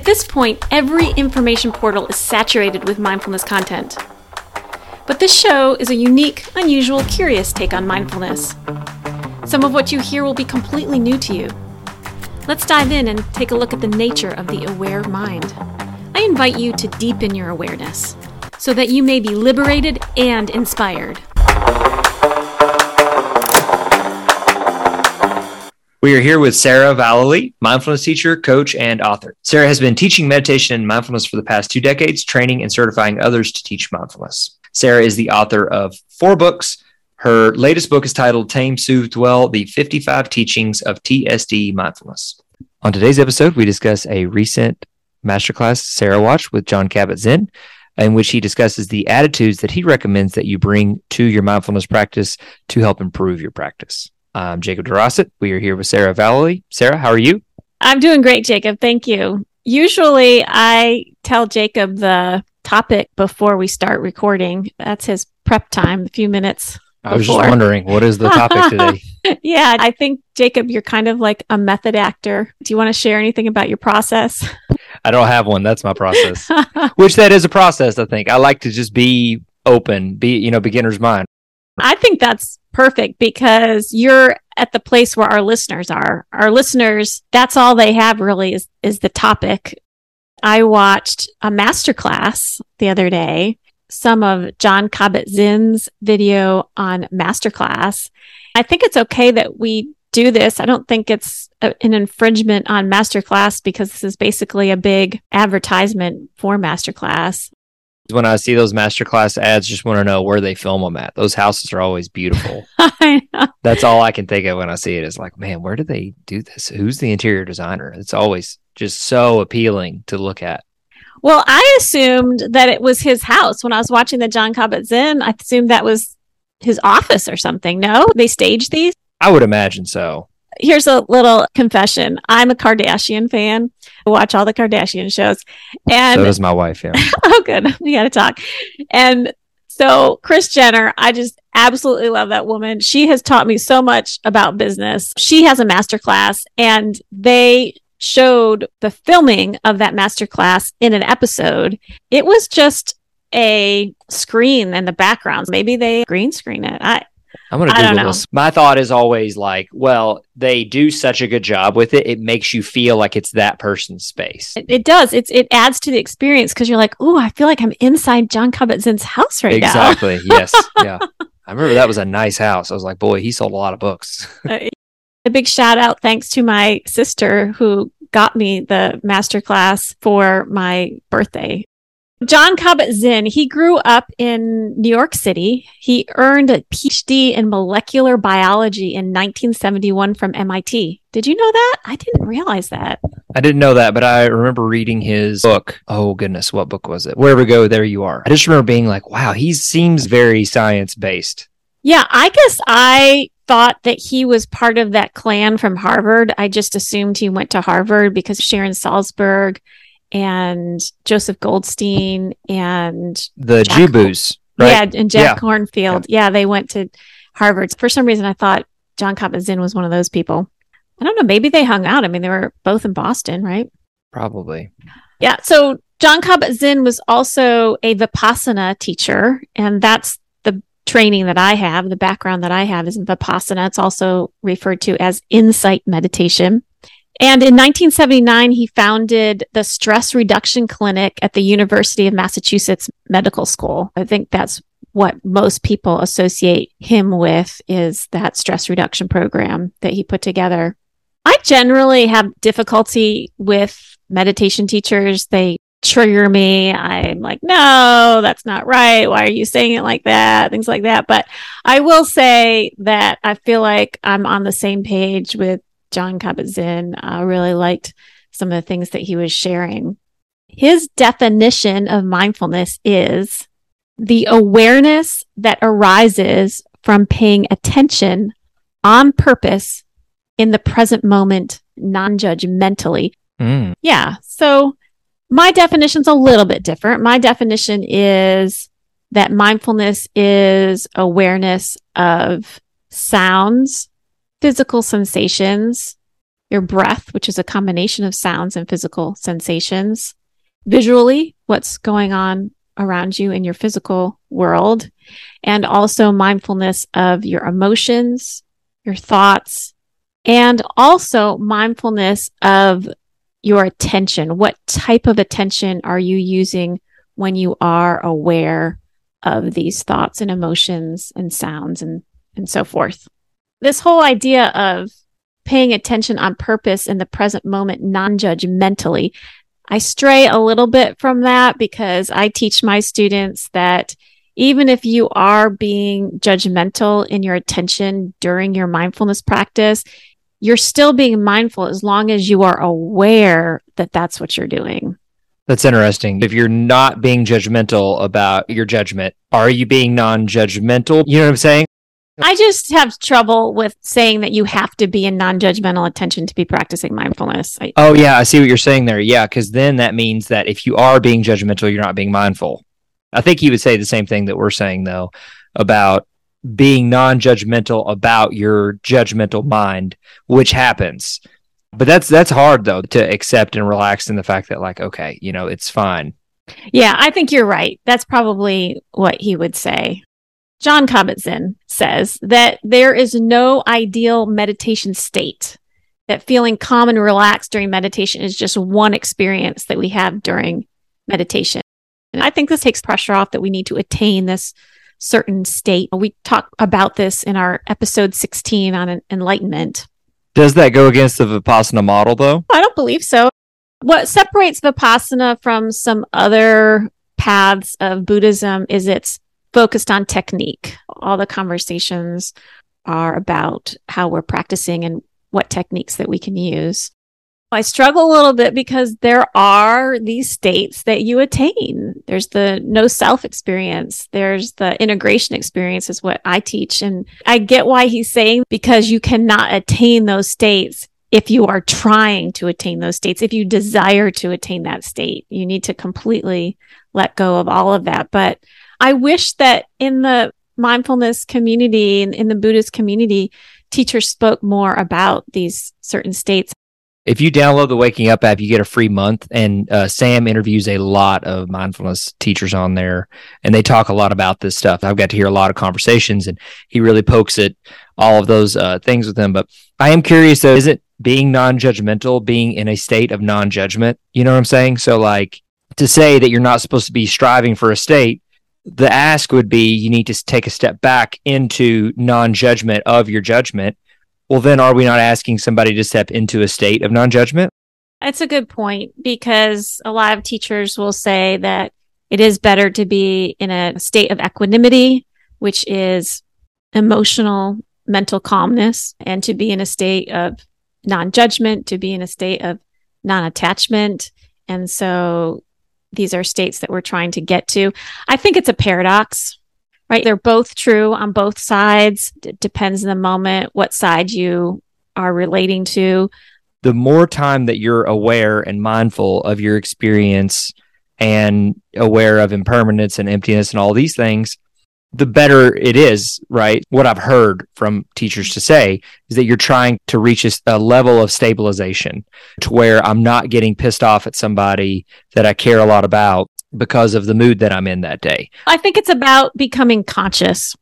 At this point, every information portal is saturated with mindfulness content. But this show is a unique, unusual, curious take on mindfulness. Some of what you hear will be completely new to you. Let's dive in and take a look at the nature of the aware mind. I invite you to deepen your awareness so that you may be liberated and inspired. We are here with Sarah Vallely, mindfulness teacher, coach, and author. Sarah has been teaching meditation and mindfulness for the past two decades, training and certifying others to teach mindfulness. Sarah is the author of four books. Her latest book is titled Tame, Soothe, Dwell The 55 Teachings of TSD Mindfulness. On today's episode, we discuss a recent masterclass Sarah watched with Jon Kabat-Zinn, in which he discusses the attitudes that he recommends that you bring to your mindfulness practice to help improve your practice. I'm Jacob DeRosset. We are here with Sarah Vallely. Sarah, how are you? I'm doing great, Jacob. Thank you. Usually I tell Jacob the topic before we start recording. That's his prep time, a few minutes. I was just wondering, what is the topic today? yeah, I think, Jacob, you're kind of like a method actor. Do you want to share anything about your process? I don't have one. That's my process, which that is a process, I think. I like to just be open, be, you know, beginner's mind. I think that's perfect because you're at the place where our listeners are. Our listeners, that's all they have really is, is the topic. I watched a masterclass the other day, some of Jon Kabat-Zinn's video on masterclass. I think it's okay that we do this. I don't think it's a, an infringement on masterclass because this is basically a big advertisement for masterclass when I see those masterclass ads, just want to know where they film them at. Those houses are always beautiful. That's all I can think of when I see it is like, man, where do they do this? Who's the interior designer? It's always just so appealing to look at. Well, I assumed that it was his house when I was watching the Jon Kabat-Zinn. I assumed that was his office or something. No, they staged these. I would imagine so here's a little confession. I'm a Kardashian fan. I watch all the Kardashian shows. And so does my wife, yeah. oh good. We gotta talk. And so Kris Jenner, I just absolutely love that woman. She has taught me so much about business. She has a master class and they showed the filming of that master class in an episode. It was just a screen in the background. Maybe they green screen it. I I'm gonna Google this. My thought is always like, well, they do such a good job with it. It makes you feel like it's that person's space. It, it does. It's it adds to the experience because you're like, oh, I feel like I'm inside Jon Kabat-Zinn's house right exactly. now. Exactly. yes. Yeah. I remember that was a nice house. I was like, boy, he sold a lot of books. uh, a big shout out, thanks to my sister who got me the master class for my birthday. Jon Kabat-Zinn, he grew up in New York City. He earned a PhD in molecular biology in 1971 from MIT. Did you know that? I didn't realize that. I didn't know that, but I remember reading his book. Oh goodness, what book was it? Wherever go, there you are. I just remember being like, wow, he seems very science based. Yeah, I guess I thought that he was part of that clan from Harvard. I just assumed he went to Harvard because Sharon Salzberg and Joseph Goldstein and the Jibus. Right? Yeah, and Jack yeah. Kornfield. Yeah. yeah, they went to Harvard. For some reason, I thought Jon Kabat-Zinn was one of those people. I don't know. Maybe they hung out. I mean, they were both in Boston, right? Probably. Yeah. So Jon Kabat-Zinn was also a Vipassana teacher, and that's the training that I have. The background that I have is in Vipassana. It's also referred to as insight meditation. And in 1979, he founded the Stress Reduction Clinic at the University of Massachusetts Medical School. I think that's what most people associate him with is that stress reduction program that he put together. I generally have difficulty with meditation teachers. They trigger me. I'm like, no, that's not right. Why are you saying it like that? Things like that. But I will say that I feel like I'm on the same page with Jon Kabat-Zinn. I really liked some of the things that he was sharing. His definition of mindfulness is the awareness that arises from paying attention on purpose in the present moment, non judgmentally. Mm. Yeah. So my definition's a little bit different. My definition is that mindfulness is awareness of sounds, physical sensations, your breath, which is a combination of sounds and physical sensations, visually, what's going on around you in your physical world, and also mindfulness of your emotions, your thoughts, and also mindfulness of your attention. What type of attention are you using when you are aware of these thoughts and emotions and sounds and, and so forth? This whole idea of paying attention on purpose in the present moment, non judgmentally. I stray a little bit from that because I teach my students that even if you are being judgmental in your attention during your mindfulness practice, you're still being mindful as long as you are aware that that's what you're doing. That's interesting. If you're not being judgmental about your judgment, are you being non judgmental? You know what I'm saying? I just have trouble with saying that you have to be in non judgmental attention to be practicing mindfulness. I- oh, yeah. I see what you're saying there. Yeah. Because then that means that if you are being judgmental, you're not being mindful. I think he would say the same thing that we're saying, though, about being non-judgmental about your judgmental mind which happens but that's that's hard though to accept and relax in the fact that like okay you know it's fine yeah i think you're right that's probably what he would say jon kabat-zinn says that there is no ideal meditation state that feeling calm and relaxed during meditation is just one experience that we have during meditation and i think this takes pressure off that we need to attain this certain state. We talk about this in our episode 16 on enlightenment. Does that go against the Vipassana model though? I don't believe so. What separates Vipassana from some other paths of Buddhism is it's focused on technique. All the conversations are about how we're practicing and what techniques that we can use. I struggle a little bit because there are these states that you attain. There's the no self experience. There's the integration experience is what I teach. And I get why he's saying because you cannot attain those states if you are trying to attain those states. If you desire to attain that state, you need to completely let go of all of that. But I wish that in the mindfulness community and in the Buddhist community, teachers spoke more about these certain states if you download the Waking Up app, you get a free month. And uh, Sam interviews a lot of mindfulness teachers on there, and they talk a lot about this stuff. I've got to hear a lot of conversations, and he really pokes at all of those uh, things with them. But I am curious though, is it being non judgmental, being in a state of non judgment? You know what I'm saying? So, like, to say that you're not supposed to be striving for a state, the ask would be you need to take a step back into non judgment of your judgment well, then are we not asking somebody to step into a state of non judgment? That's a good point because a lot of teachers will say that it is better to be in a state of equanimity, which is emotional, mental calmness, and to be in a state of non judgment, to be in a state of non attachment. And so these are states that we're trying to get to. I think it's a paradox right? They're both true on both sides. It depends on the moment, what side you are relating to. The more time that you're aware and mindful of your experience and aware of impermanence and emptiness and all these things, the better it is, right? What I've heard from teachers to say is that you're trying to reach a, level of stabilization to where I'm not getting pissed off at somebody that I care a lot about because of the mood that I'm in that day. I think it's about becoming conscious,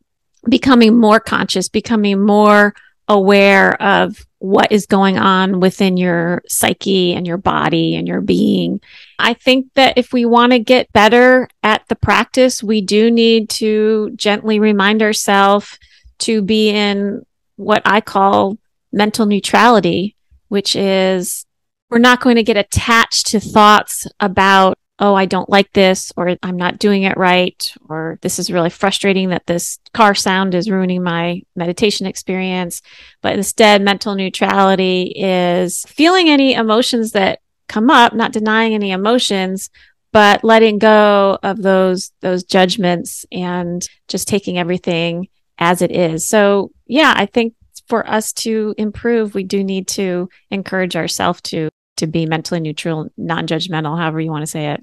becoming more conscious, becoming more aware of what is going on within your psyche and your body and your being. I think that if we want to get better at the practice, we do need to gently remind ourselves to be in what I call mental neutrality, which is we're not going to get attached to thoughts about oh, I don't like this, or I'm not doing it right, or this is really frustrating that this car sound is ruining my meditation experience. But instead, mental neutrality is feeling any emotions that come up, not denying any emotions, but letting go of those, those judgments and just taking everything as it is. So yeah, I think for us to improve, we do need to encourage ourselves to to be mentally neutral, non-judgmental, however you want to say it.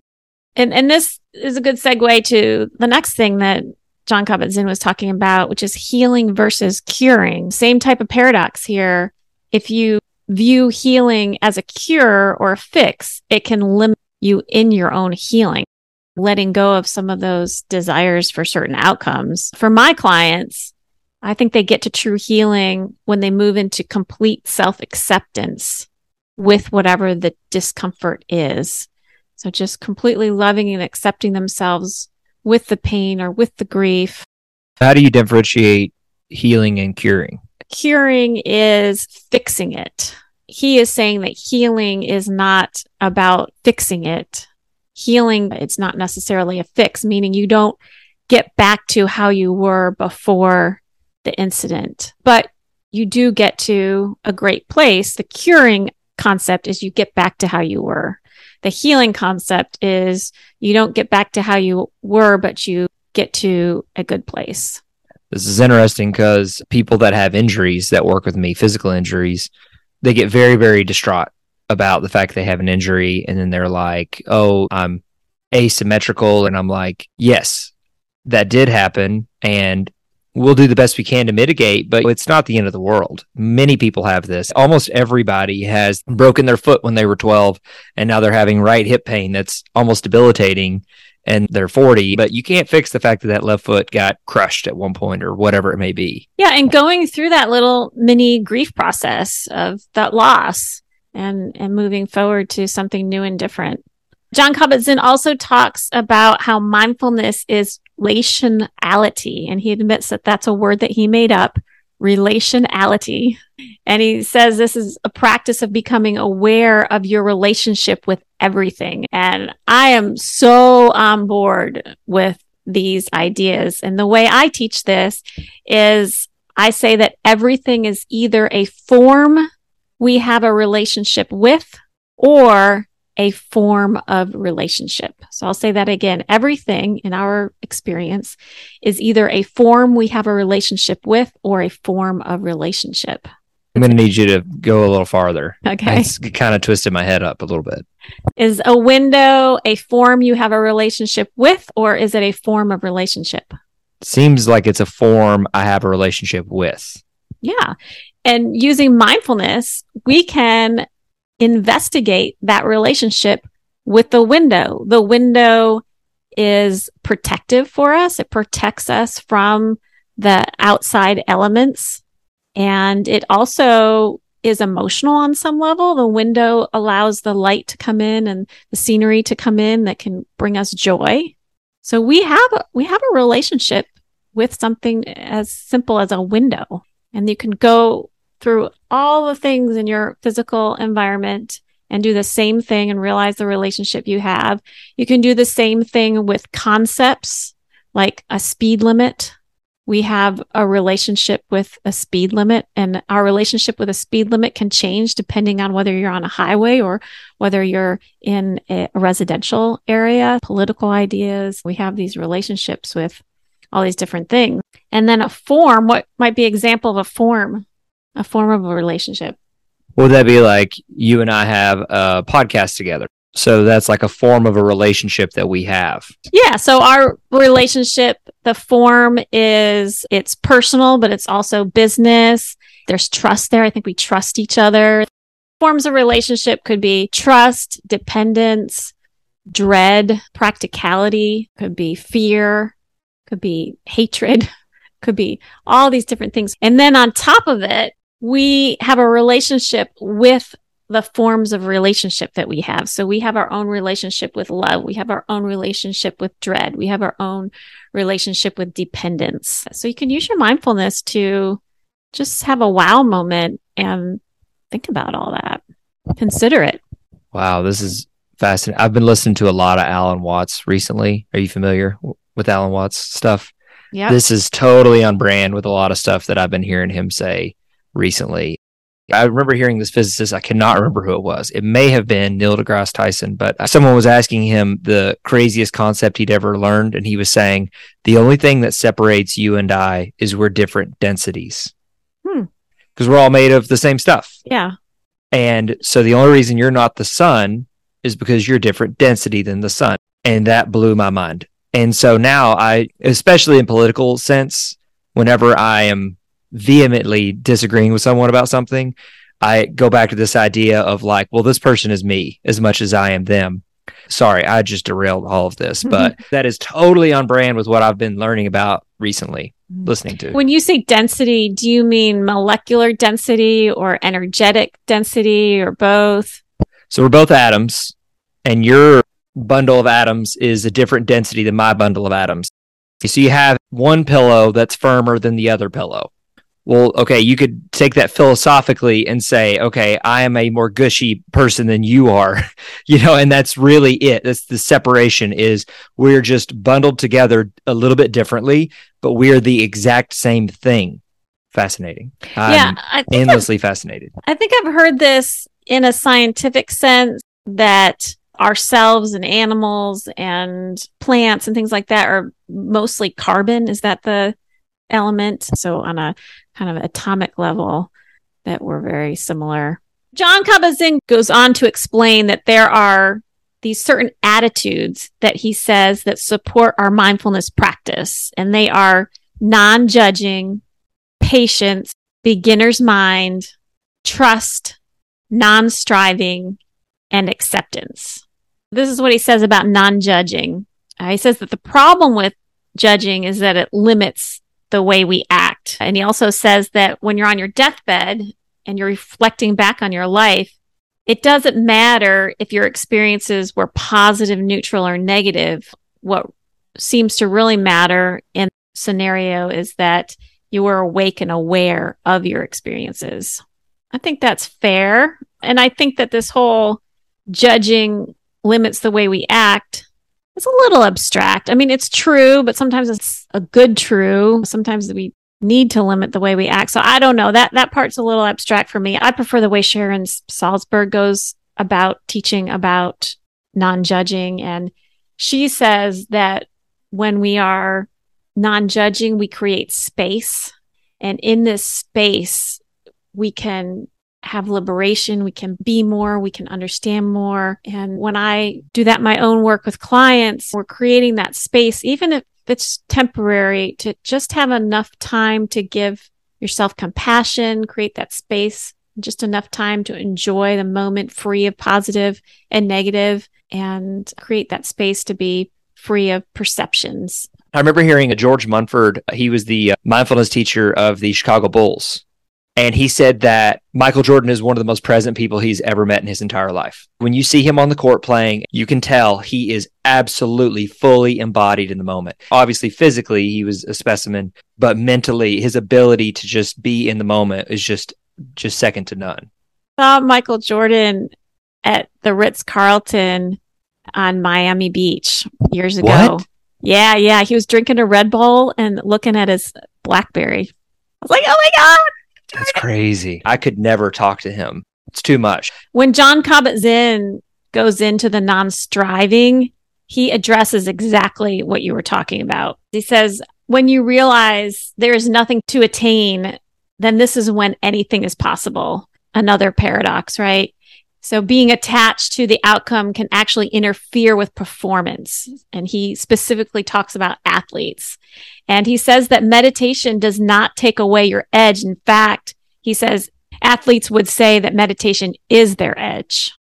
And and this is a good segue to the next thing that Jon Kabat-Zinn was talking about, which is healing versus curing. Same type of paradox here. If you view healing as a cure or a fix, it can limit you in your own healing, letting go of some of those desires for certain outcomes. For my clients, I think they get to true healing when they move into complete self acceptance with whatever the discomfort is. So just completely loving and accepting themselves with the pain or with the grief. How do you differentiate healing and curing? Curing is fixing it. He is saying that healing is not about fixing it. Healing, it's not necessarily a fix, meaning you don't get back to how you were before the incident, but you do get to a great place. The curing concept is you get back to how you were. The healing concept is you don't get back to how you were, but you get to a good place. This is interesting because people that have injuries that work with me, physical injuries, they get very, very distraught about the fact they have an injury. And then they're like, oh, I'm asymmetrical. And I'm like, yes, that did happen. And we'll do the best we can to mitigate, but it's not the end of the world. Many people have this. Almost everybody has broken their foot when they were 12 and now they're having right hip pain that's almost debilitating and they're 40, but you can't fix the fact that that left foot got crushed at one point or whatever it may be. Yeah. And going through that little mini grief process of that loss and, and moving forward to something new and different. Jon Kabat-Zinn also talks about how mindfulness is relationality. And he admits that that's a word that he made up, relationality. And he says this is a practice of becoming aware of your relationship with everything. And I am so on board with these ideas. And the way I teach this is I say that everything is either a form we have a relationship with or a form of relationship. So I'll say that again. Everything in our experience is either a form we have a relationship with or a form of relationship. I'm going to need you to go a little farther. Okay. It's kind of twisted my head up a little bit. Is a window a form you have a relationship with, or is it a form of relationship? Seems like it's a form I have a relationship with. Yeah. And using mindfulness, we can investigate that relationship with the window. The window is protective for us. It protects us from the outside elements. And it also is emotional on some level. The window allows the light to come in and the scenery to come in that can bring us joy. So we have, we have a relationship with something as simple as a window and you can go through all the things in your physical environment and do the same thing and realize the relationship you have. You can do the same thing with concepts like a speed limit. We have a relationship with a speed limit and our relationship with a speed limit can change depending on whether you're on a highway or whether you're in a residential area, political ideas. We have these relationships with all these different things. And then a form, what might be example of a form a form of a relationship. Would that be like you and I have a podcast together? So that's like a form of a relationship that we have. Yeah. So our relationship, the form is it's personal, but it's also business. There's trust there. I think we trust each other. Forms of relationship could be trust, dependence, dread, practicality, could be fear, could be hatred, could be all these different things. And then on top of it, we have a relationship with the forms of relationship that we have. So we have our own relationship with love. We have our own relationship with dread. We have our own relationship with dependence. So you can use your mindfulness to just have a wow moment and think about all that. Consider it. Wow, this is fascinating. I've been listening to a lot of Alan Watts recently. Are you familiar with Alan Watts stuff? Yeah. This is totally on brand with a lot of stuff that I've been hearing him say recently. I remember hearing this physicist. I cannot remember who it was. It may have been Neil deGrasse Tyson, but someone was asking him the craziest concept he'd ever learned. And he was saying, the only thing that separates you and I is we're different densities. Hmm. Because we're all made of the same stuff. Yeah. And so the only reason you're not the sun is because you're different density than the sun. And that blew my mind. And so now I, especially in political sense, whenever I am vehemently disagreeing with someone about something, I go back to this idea of like, well, this person is me as much as I am them. Sorry, I just derailed all of this, mm-hmm. but that is totally on brand with what I've been learning about recently, mm-hmm. listening to. When you say density, do you mean molecular density or energetic density or both? So we're both atoms, and your bundle of atoms is a different density than my bundle of atoms. So you have one pillow that's firmer than the other pillow. Well, okay, you could take that philosophically and say, okay, I am a more gushy person than you are, you know, and that's really it. That's the separation is we're just bundled together a little bit differently, but we're the exact same thing. Fascinating. yeah, I'm I think endlessly fascinated. I think I've heard this in a scientific sense that ourselves and animals and plants and things like that are mostly carbon. Is that the element? So on a kind of atomic level that we're very similar. Jon Kabat-Zinn goes on to explain that there are these certain attitudes that he says that support our mindfulness practice and they are non-judging, patience, beginner's mind, trust, non-striving, and acceptance. This is what he says about non-judging. Uh, he says that the problem with judging is that it limits the way we act. And he also says that when you're on your deathbed and you're reflecting back on your life, it doesn't matter if your experiences were positive, neutral, or negative. What seems to really matter in scenario is that you were awake and aware of your experiences. I think that's fair. And I think that this whole judging limits the way we act is a little abstract. I mean, it's true, but sometimes it's a good true. Sometimes we need to limit the way we act. So I don't know. That that part's a little abstract for me. I prefer the way Sharon Salzberg goes about teaching about non-judging and she says that when we are non-judging, we create space and in this space we can have liberation. We can be more. We can understand more. And when I do that, my own work with clients, we're creating that space, even if it's temporary to just have enough time to give yourself compassion, create that space, just enough time to enjoy the moment free of positive and negative and create that space to be free of perceptions. I remember hearing a George Mumford. He was the uh, mindfulness teacher of the Chicago Bulls. And he said that Michael Jordan is one of the most present people he's ever met in his entire life. When you see him on the court playing, you can tell he is absolutely fully embodied in the moment. Obviously, physically, he was a specimen, but mentally, his ability to just be in the moment is just just second to none. Saw Michael Jordan at the Ritz Carlton on Miami Beach years ago. What? Yeah, yeah. He was drinking a Red Bull and looking at his Blackberry. I was like, oh my God. That's crazy. I could never talk to him. It's too much. When Jon Kabat-Zinn goes into the non-striving, he addresses exactly what you were talking about. He says, when you realize there is nothing to attain, then this is when anything is possible. Another paradox, right? So being attached to the outcome can actually interfere with performance. And he specifically talks about athletes. And he says that meditation does not take away your edge. In fact, he says athletes would say that meditation is their edge.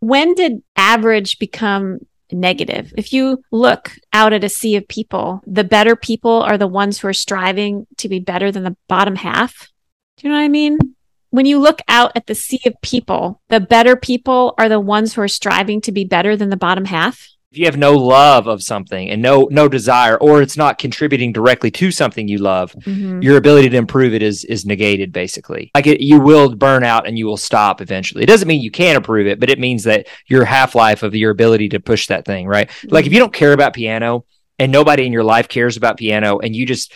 When did average become negative? If you look out at a sea of people, the better people are the ones who are striving to be better than the bottom half. Do you know what I mean? When you look out at the sea of people, the better people are the ones who are striving to be better than the bottom half. If you have no love of something and no no desire, or it's not contributing directly to something you love, Mm-hmm. your ability to improve it is is negated basically. Like it, you will burn out and you will stop eventually. It doesn't mean you can't improve it, but it means that your half life of your ability to push that thing, right? Like if you don't care about piano and nobody in your life cares about piano and you just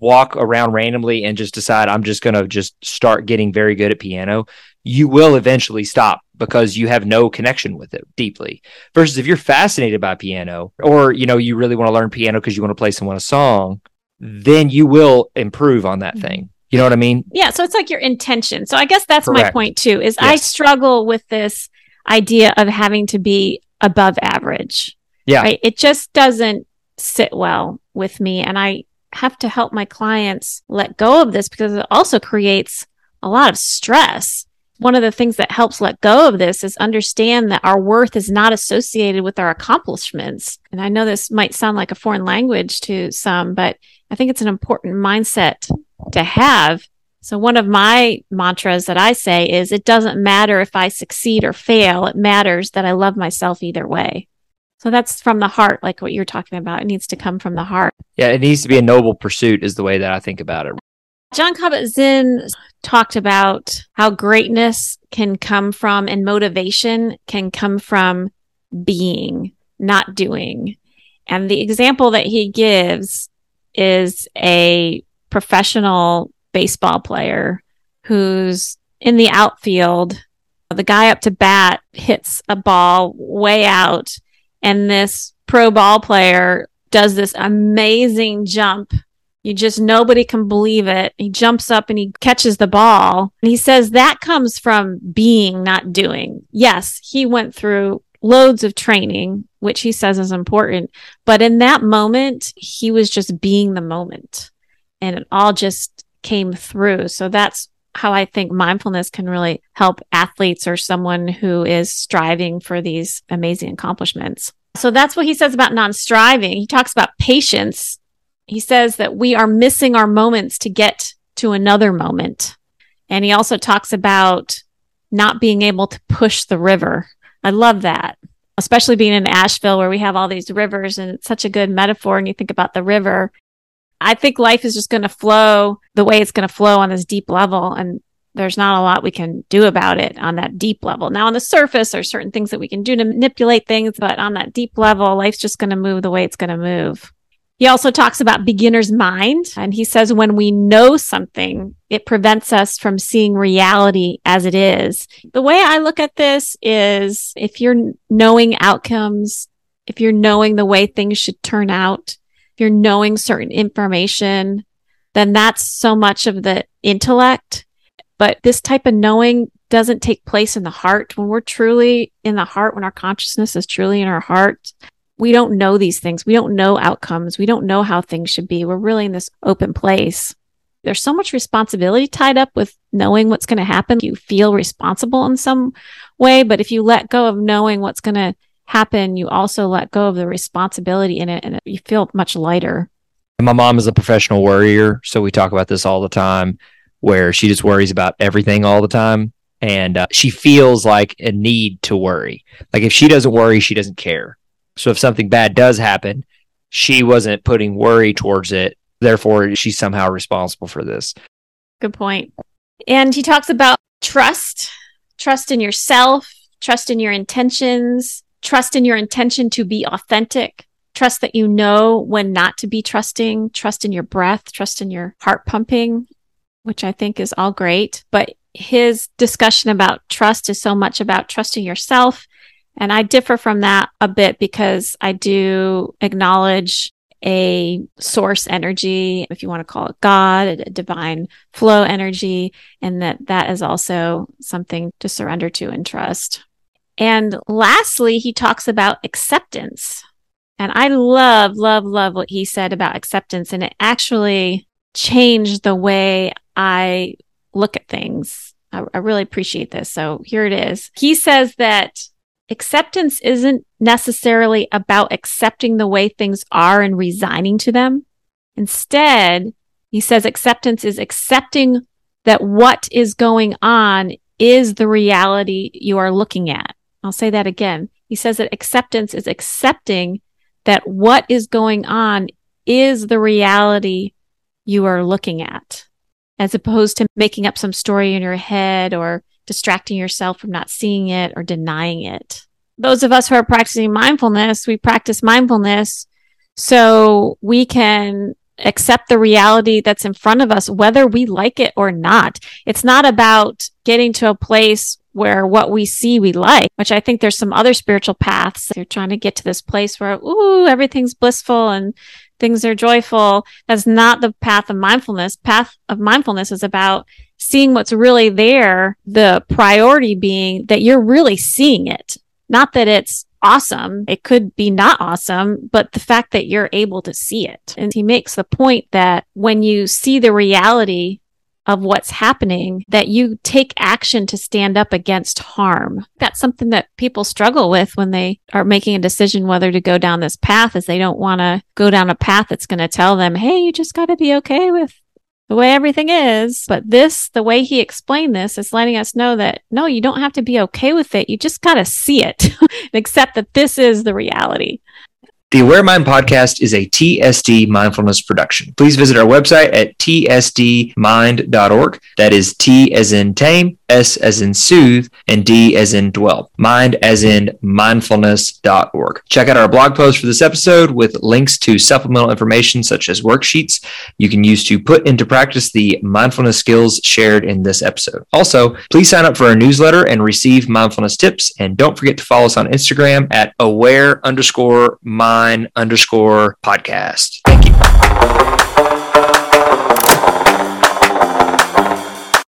walk around randomly and just decide I'm just going to just start getting very good at piano, you will eventually stop because you have no connection with it deeply. Versus if you're fascinated by piano or you know you really want to learn piano because you want to play someone a song, then you will improve on that mm-hmm. thing. You know what I mean? Yeah, so it's like your intention. So I guess that's my point too. Is I struggle with this idea of having to be above average. Yeah. Right? It just doesn't sit well with me and I have to help my clients let go of this because it also creates a lot of stress. One of the things that helps let go of this is understand that our worth is not associated with our accomplishments. And I know this might sound like a foreign language to some, but I think it's an important mindset to have. So one of my mantras that I say is it doesn't matter if I succeed or fail. It matters that I love myself either way. So that's from the heart, like what you're talking about. It needs to come from the heart. Yeah, it needs to be a noble pursuit, is the way that I think about it. Jon Kabat-Zinn talked about how greatness can come from and motivation can come from being, not doing. And the example that he gives is a professional baseball player who's in the outfield. The guy up to bat hits a ball way out, and this pro ball player does this amazing jump you just, nobody can believe it. He jumps up and he catches the ball. And he says that comes from being, not doing. Yes, he went through loads of training, which he says is important. But in that moment, he was just being the moment and it all just came through. So that's how I think mindfulness can really help athletes or someone who is striving for these amazing accomplishments. So that's what he says about non striving. He talks about patience he says that we are missing our moments to get to another moment. And he also talks about not being able to push the river. I love that, especially being in Asheville where we have all these rivers and it's such a good metaphor. And you think about the river. I think life is just going to flow the way it's going to flow on this deep level. And there's not a lot we can do about it on that deep level. Now, on the surface, there's certain things that we can do to manipulate things, but on that deep level, life's just going to move the way it's going to move. He also talks about beginner's mind. And he says when we know something, it prevents us from seeing reality as it is. The way I look at this is if you're knowing outcomes, if you're knowing the way things should turn out, if you're knowing certain information, then that's so much of the intellect. But this type of knowing doesn't take place in the heart. When we're truly in the heart, when our consciousness is truly in our heart, we don't know these things. We don't know outcomes. We don't know how things should be. We're really in this open place. There's so much responsibility tied up with knowing what's going to happen. You feel responsible in some way, but if you let go of knowing what's going to happen, you also let go of the responsibility in it and you feel much lighter. My mom is a professional worrier. So we talk about this all the time where she just worries about everything all the time. And uh, she feels like a need to worry. Like if she doesn't worry, she doesn't care. So if something bad does happen, she wasn't putting worry towards it. Therefore, she's somehow responsible for this. Good point. And he talks about trust, trust in yourself, trust in your intentions, trust in your intention to be authentic, trust that you know when not to be trusting, trust in your breath, trust in your heart pumping, which I think is all great. But his discussion about trust is so much about trusting yourself and I differ from that a bit because I do acknowledge a source energy, if you want to call it God, a divine flow energy, and that that is also something to surrender to and trust. And lastly, he talks about acceptance. And I love, love, love what he said about acceptance. And it actually changed the way I look at things. I, I really appreciate this. So here it is. He says that acceptance isn't necessarily about accepting the way things are and resigning to them. Instead, he says acceptance is accepting that what is going on is the reality you are looking at. I'll say that again. He says that acceptance is accepting that what is going on is the reality you are looking at, as opposed to making up some story in your head or distracting yourself from not seeing it or denying it. Those of us who are practicing mindfulness, we practice mindfulness so we can accept the reality that's in front of us, whether we like it or not. It's not about getting to a place where what we see we like, which I think there's some other spiritual paths. You're trying to get to this place where, ooh, everything's blissful and things are joyful. That's not the path of mindfulness. Path of mindfulness is about seeing what's really there, the priority being that you're really seeing it. Not that it's awesome. It could be not awesome, but the fact that you're able to see it. And he makes the point that when you see the reality of what's happening that you take action to stand up against harm. That's something that people struggle with when they are making a decision whether to go down this path is they don't want to go down a path that's going to tell them, Hey, you just got to be okay with the way everything is. But this, the way he explained this is letting us know that no, you don't have to be okay with it. You just got to see it and accept that this is the reality. The Aware Mind podcast is a TSD mindfulness production. Please visit our website at tsdmind.org. That is T as in tame, S as in soothe, and D as in dwell. Mind as in mindfulness.org. Check out our blog post for this episode with links to supplemental information such as worksheets you can use to put into practice the mindfulness skills shared in this episode. Also, please sign up for our newsletter and receive mindfulness tips. And don't forget to follow us on Instagram at aware underscore mind underscore podcast. Thank you.